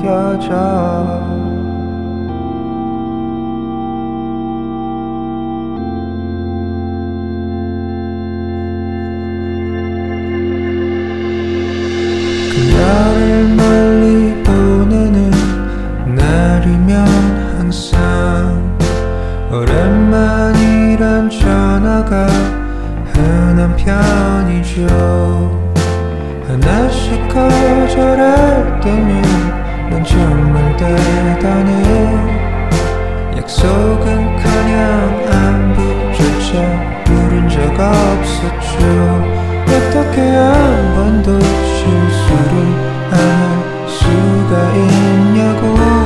느껴져 나를 멀리 보내는 날이면 항상 오랜만이란 전화가 흔한 편이죠. 하나씩 거절할 때면 되다니 약속은 그냥 안부조차 물은 적 없었죠. 어떻게 한 번도 실수를 안 할 수가 있냐고.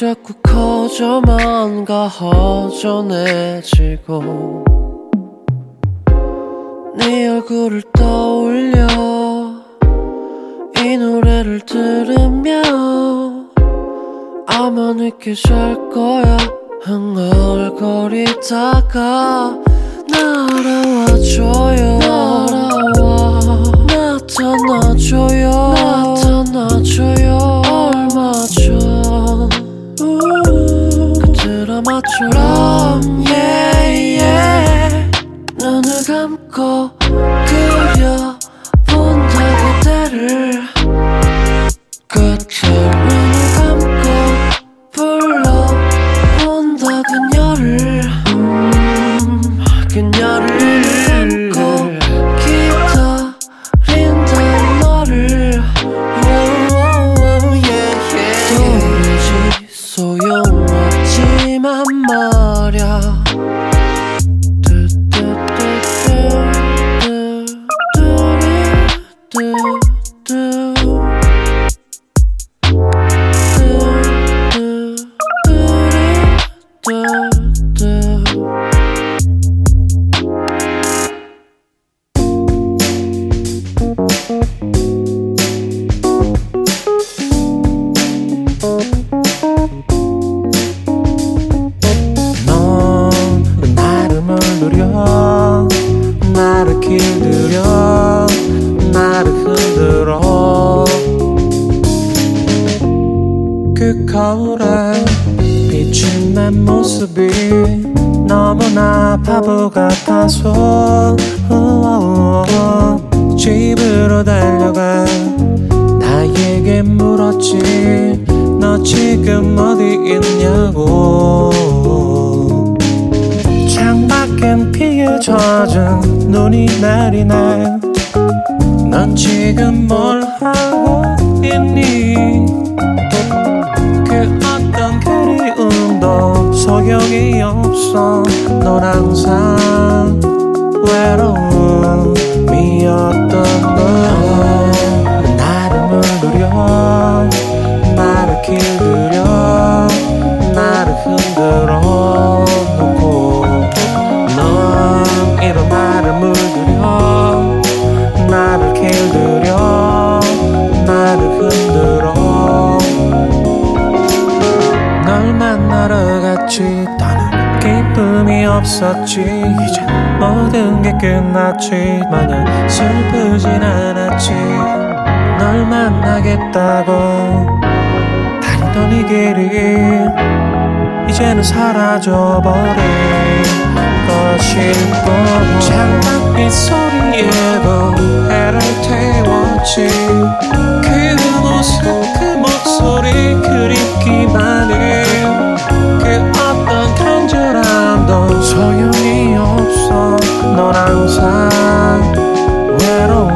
자꾸 커져만가 허전해지고 네 얼굴을 떠올려 이 노래를 들으면 아마 느껴질 거야. 흥얼거리다가 날아와줘요. 날아와. 나타나줘요. 나타나줘요. 드라마처럼 yeah, yeah. 눈을 감고 그려 있었지. 이제 모든 게 끝났지. 마냥 슬프진 않았지. 널 만나겠다고. 달리던 이 길이 이제는 사라져버린 것일 뿐 장난빛 소리에도 해를 태웠지. 그 모습 그 목소리 그립기만 해 넌 항상 외로워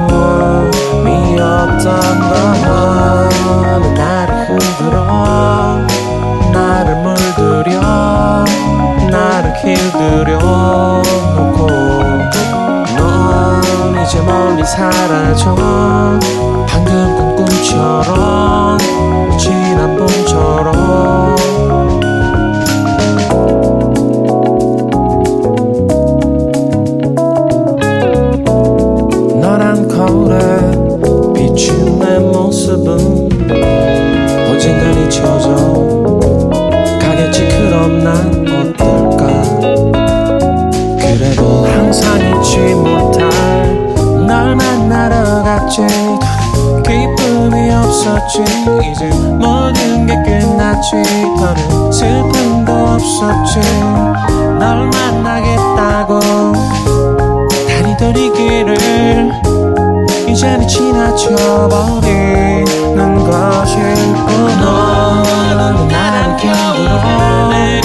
끝났지. 기쁨이 없었지. 이제 모든 게 끝났지. 더는 슬픔도 없었지. 널 만나겠다고 다니던 이 길을 이제는 지나쳐버리는 것일 뿐. 너는 나랑 겨울에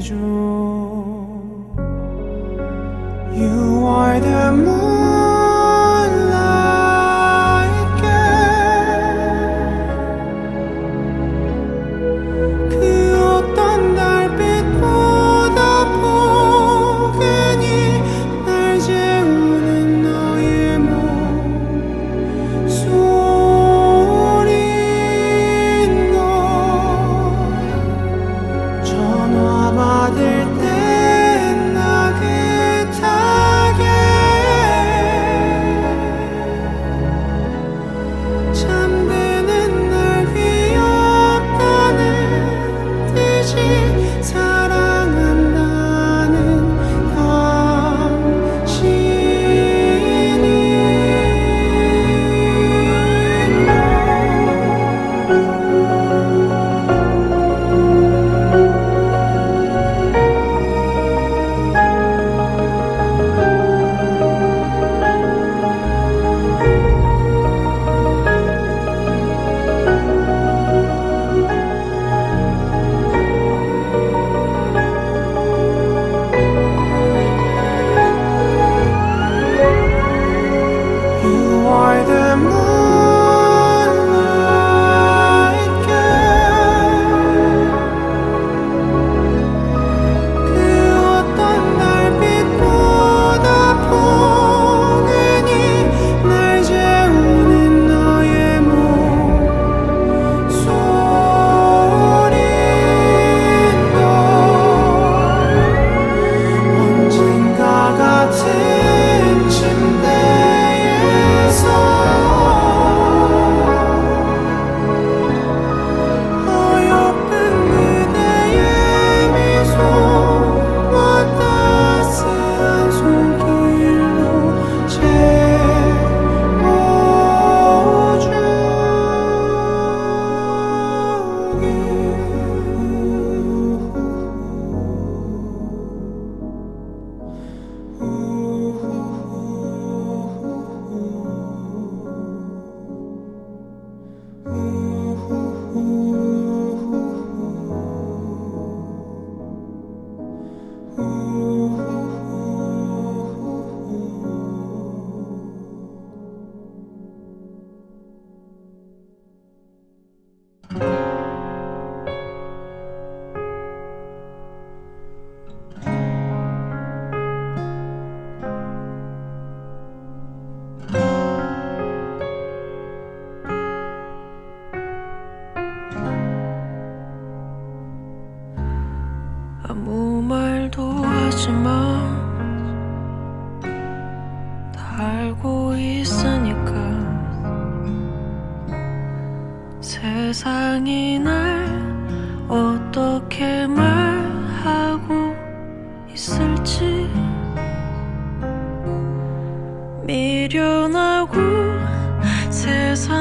You are the moon. 일어나고 세상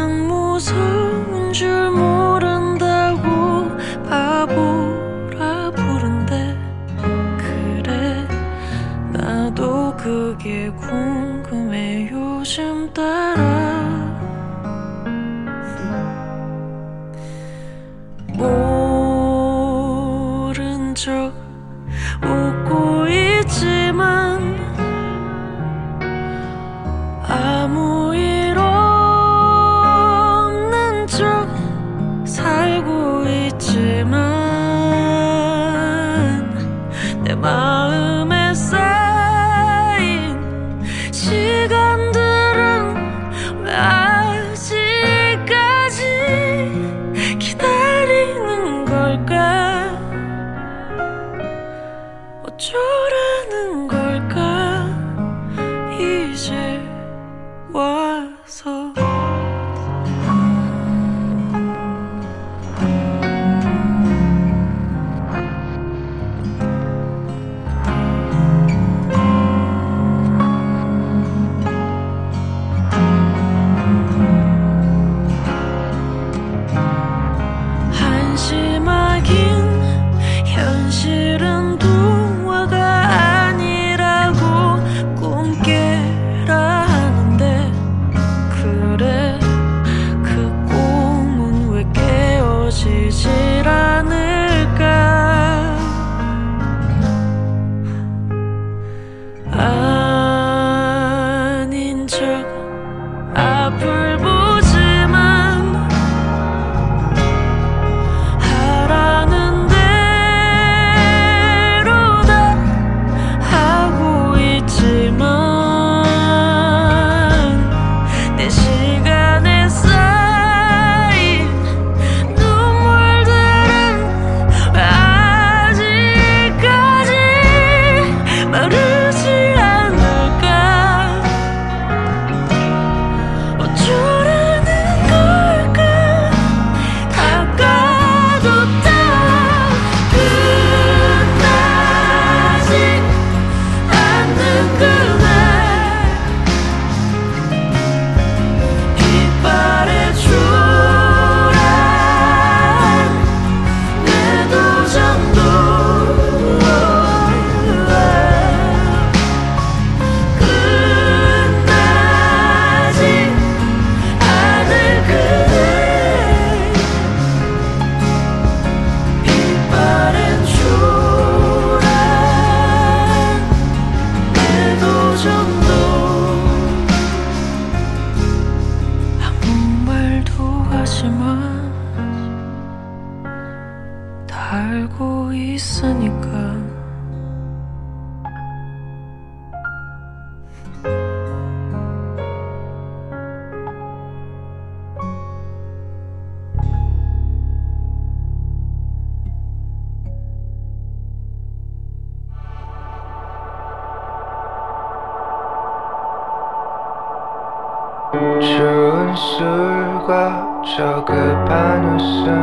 추운 술과 저 급한 웃음.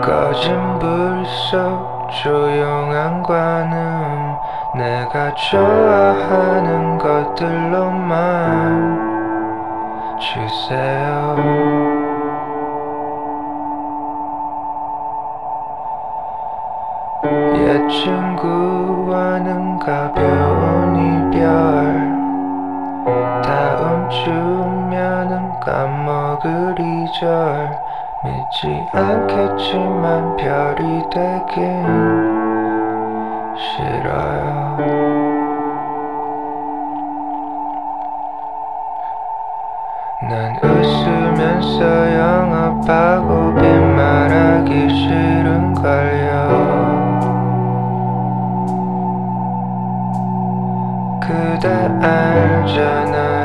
꺼진 불 속 조용한 관음. 내가 좋아하는 것들로만 주세요. 옛 친구와는 가벼운 이별. 주면은 까먹으리 절. 믿지 않겠지만 별이 되긴 싫어요. 난 웃으면서 영업하고 빈말하기 싫은걸요. 그대 알잖아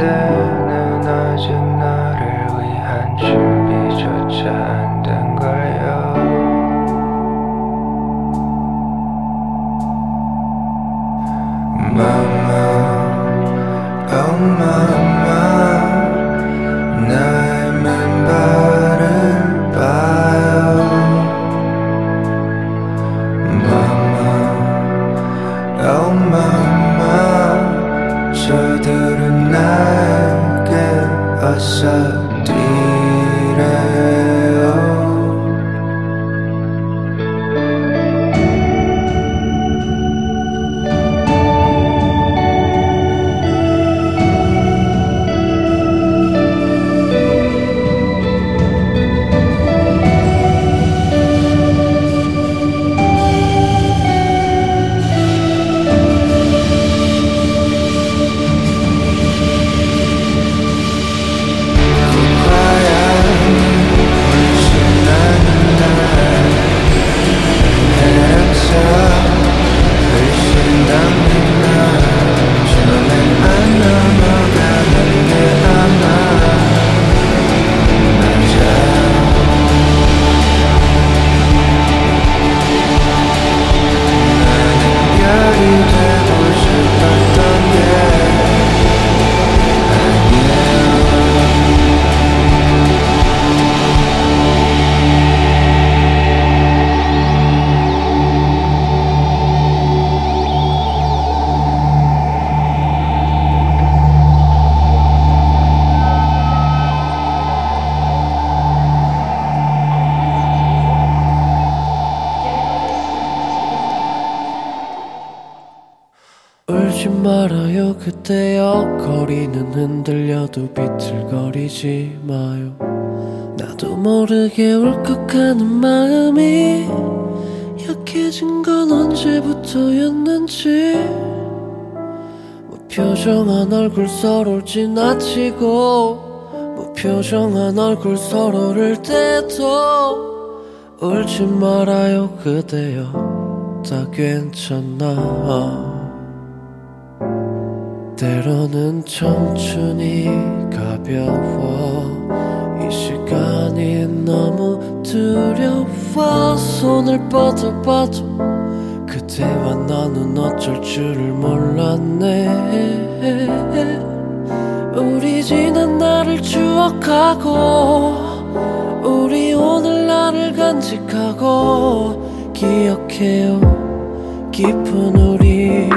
시대는 아 비틀거리지 마요. 나도 모르게 울컥하는 마음이 약해진 건 언제부터였는지. 무표정한 얼굴 서로를 지나치고 무표정한 얼굴 서로를 대도 울지 말아요 그대여. 다 괜찮아. 때로는 청춘이 가 벼워. 이 시간이 너무 두려워. 손을 뻗어봐도 그대와 나는 어쩔 줄을 몰랐네. 우리 지난 날을 추억하고 우리 오늘 날을 간직하고 기억해요. 깊은 우리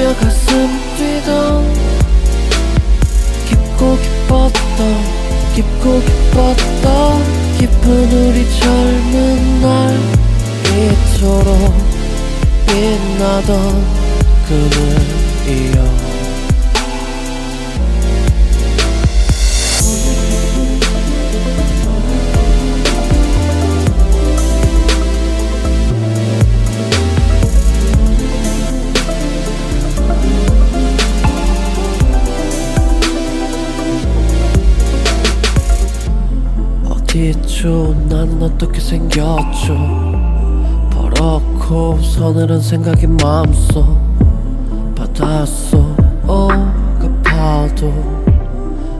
널 보며 가슴 뛰던 깊고 깊었던 깊고 깊었던 깊은 우리 젊은 날 이토록 빛나던 그늘이여 생겼죠. 버럭고 서늘한 생각이 마음속 바닷속 오급파도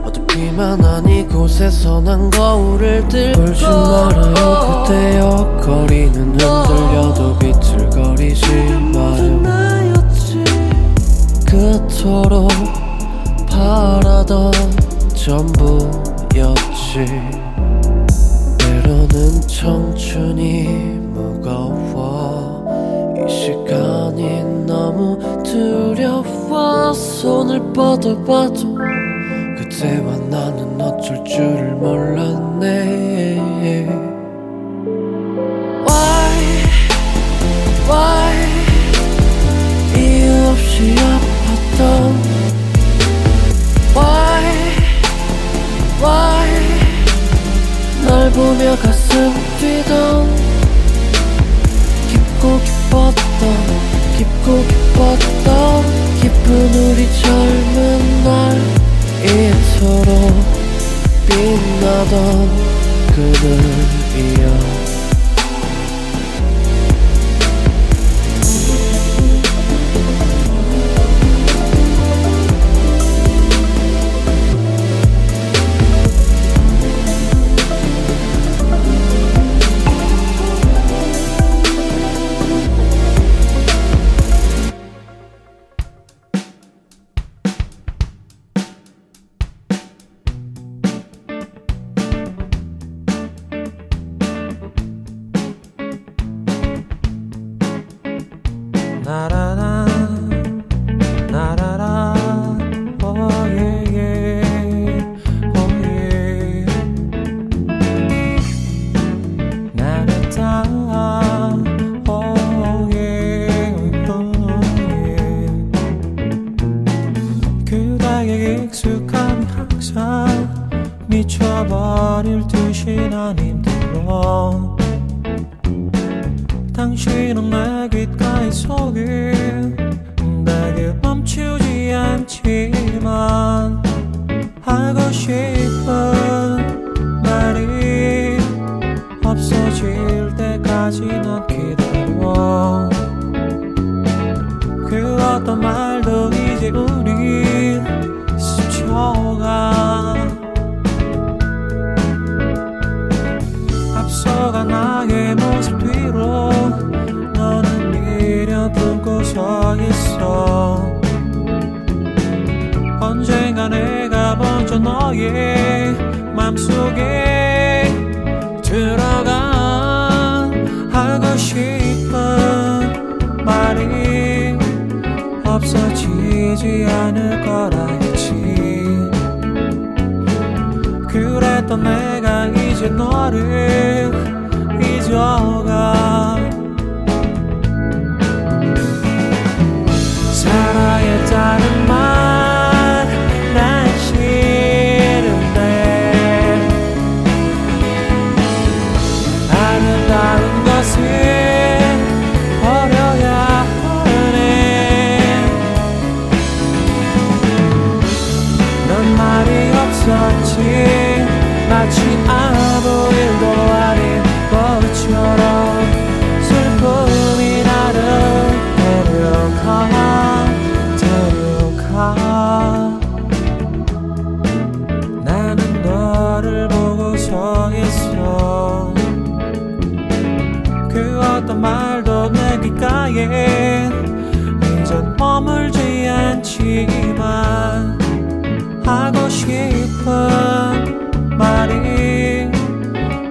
어둡기만 한 이곳에서 난 거울을 들고 울지 말아요 그대여 거리는 흔들려도 비틀거리지 마요 그토록 바라던 전부였지 청춘이 무거워. 이 시간이 너무 두려워. 손을 뻗어봐도 그대와 나는 어쩔 줄을 몰랐네 오며 가슴 뛰던 깊고 기뻤던 깊고 기뻤던 기쁜 우리 젊은 날 이토록 빛나던 그들이여.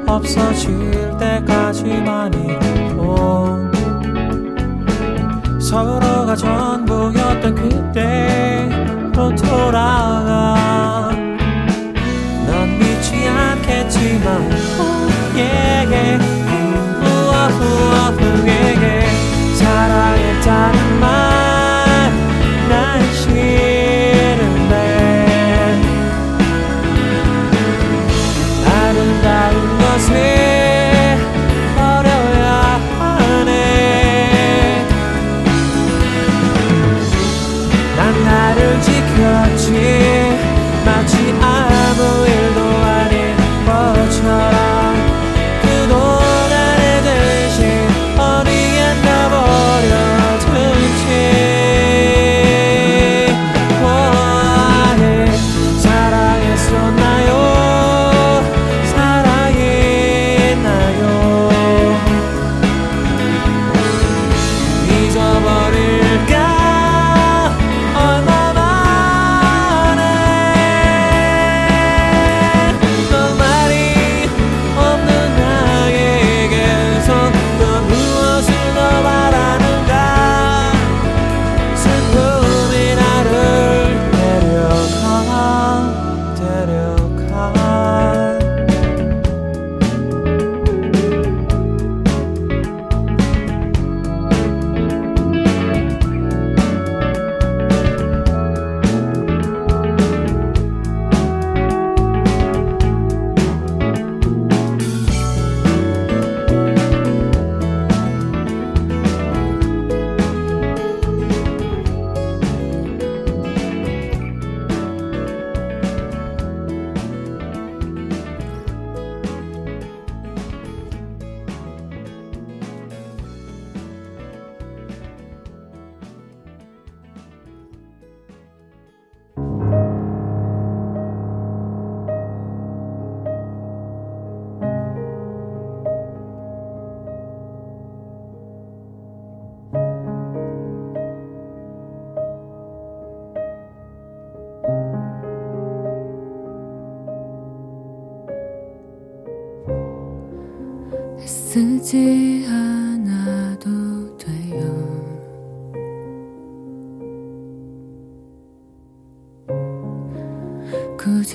없어질 때까지만이라도 서로가 전부였던 그때로 돌아가. 넌 믿지 않겠지만 후에게 후와 후와 후에게 사랑했다는 말.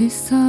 설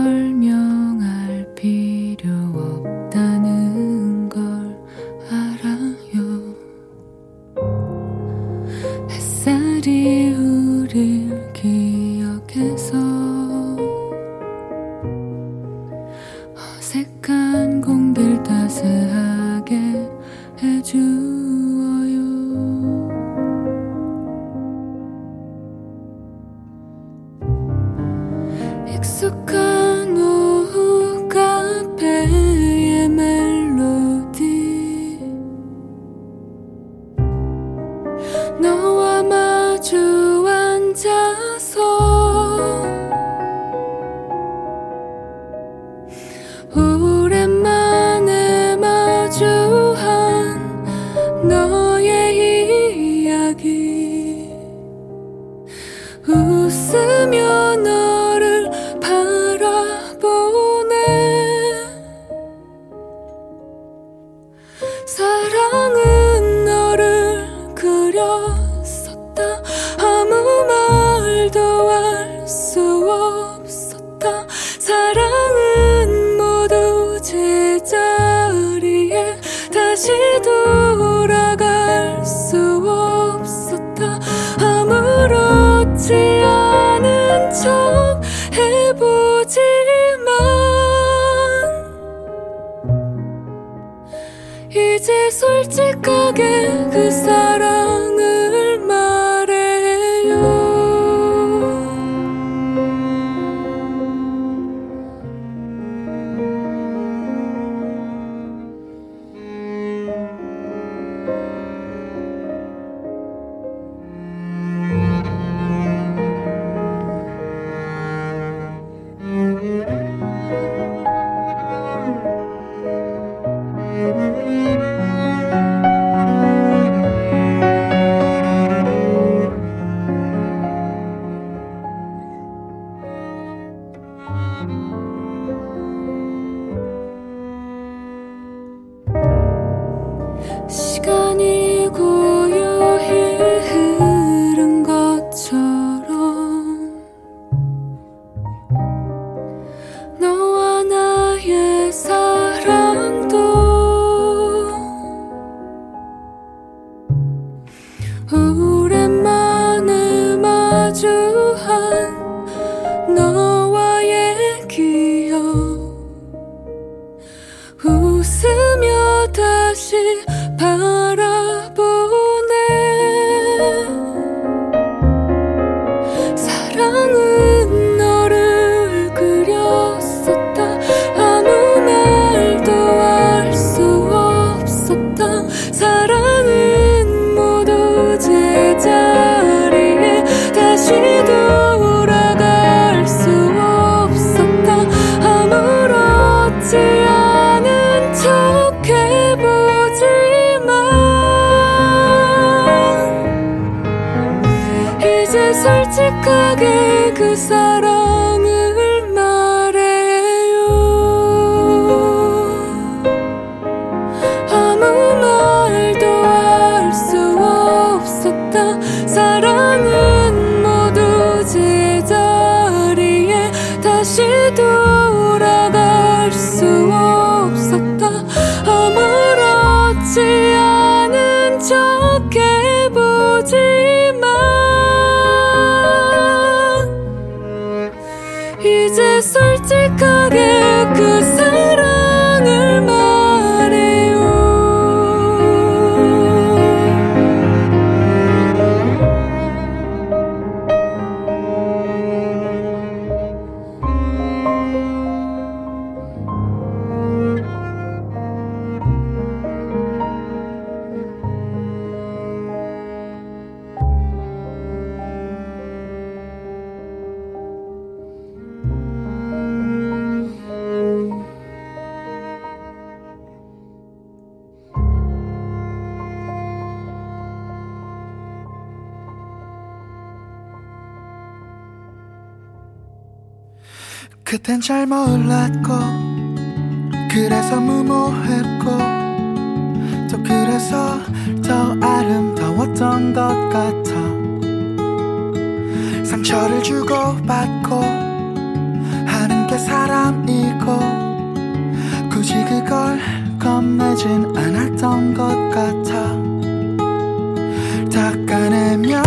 그땐 잘 몰랐고 그래서 무모했고 또 그래서 더 아름다웠던 것 같아. 상처를 주고받고 하는 게 사람이고 굳이 그걸 겁내진 않았던 것 같아. 닦아내면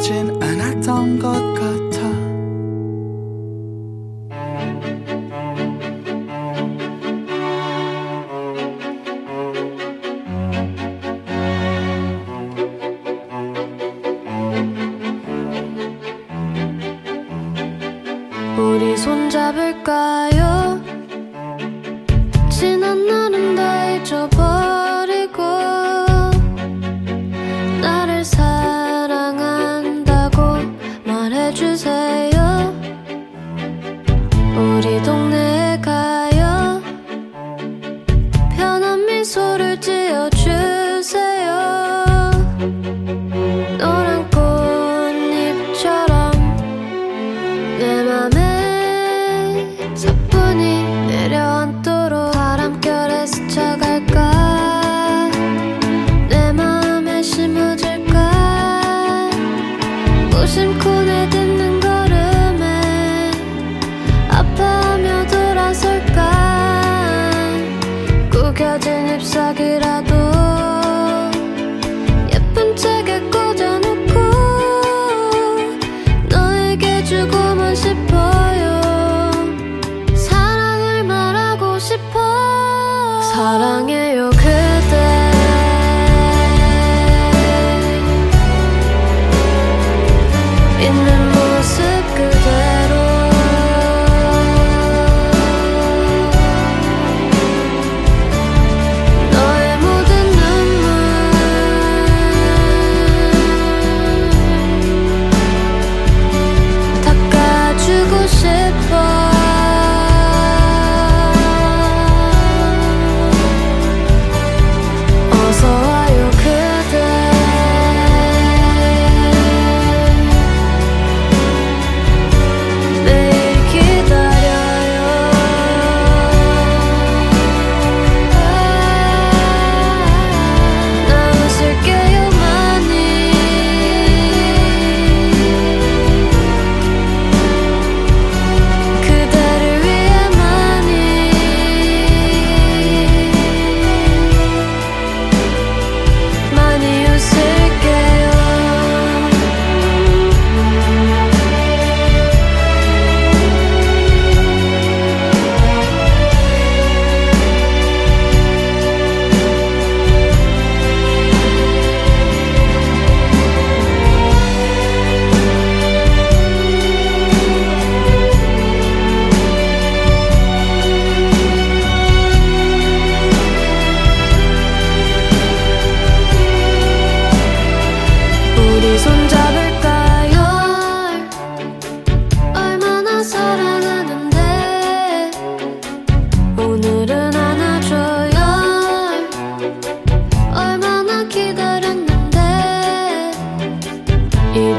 사라진 않았던 것 같아.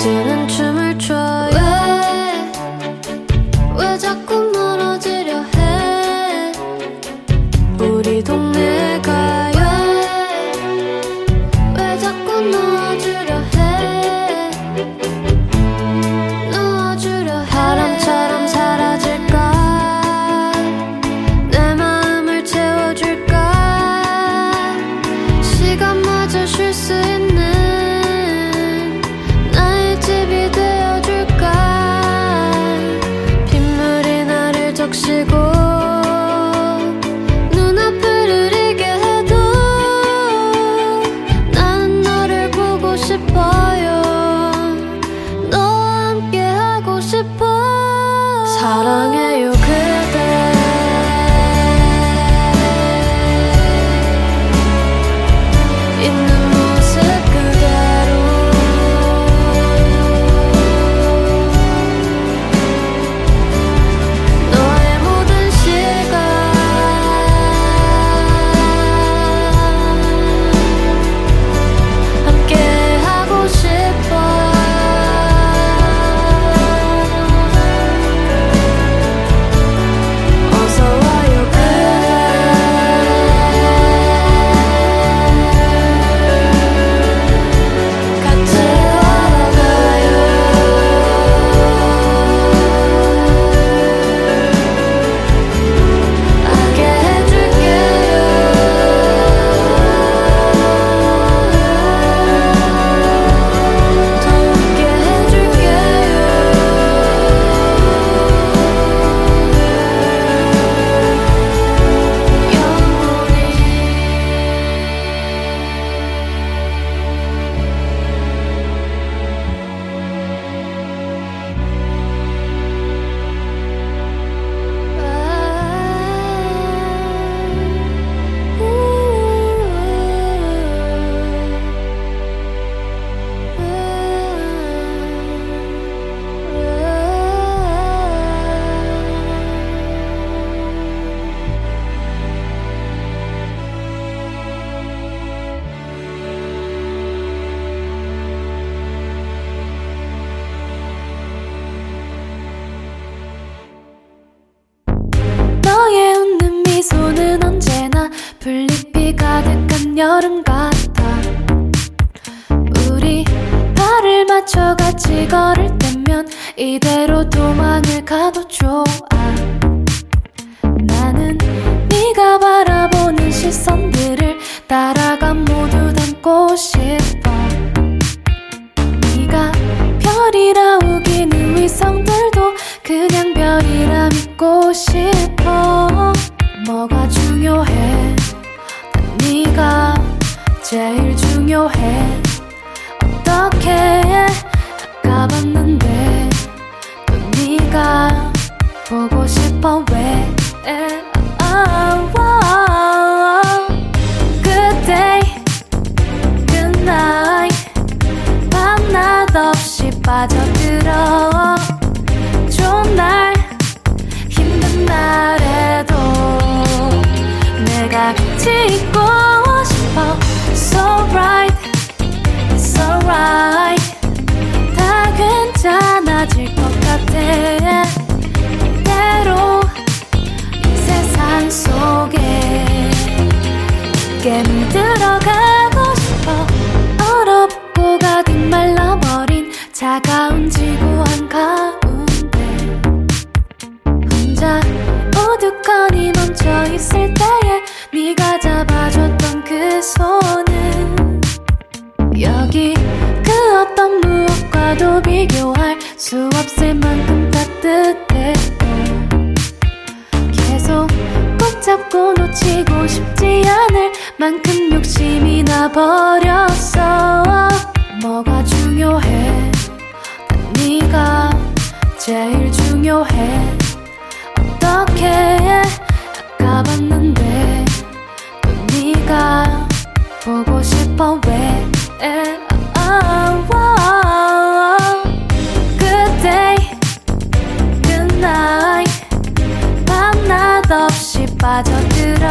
谁能知？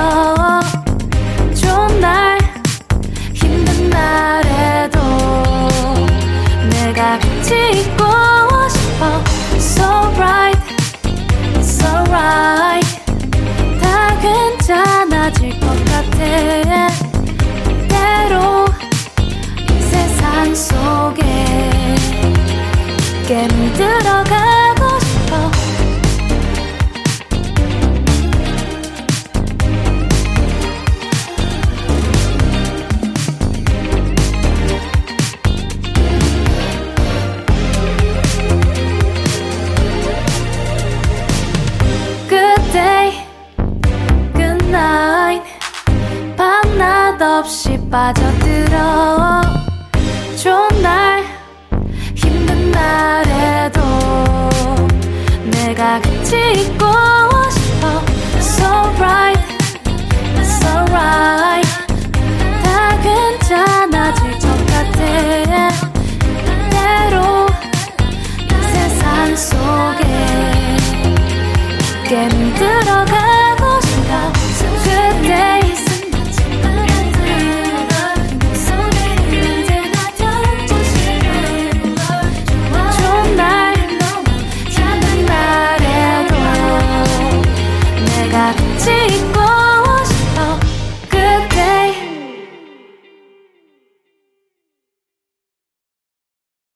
귀여워. 좋은 날 힘든 날에도 내가 같이 있고 싶어. So bright so right. 다 괜찮아질 것 같아. 때로 이 세상 속에 깊게 물들어가 빠져들어.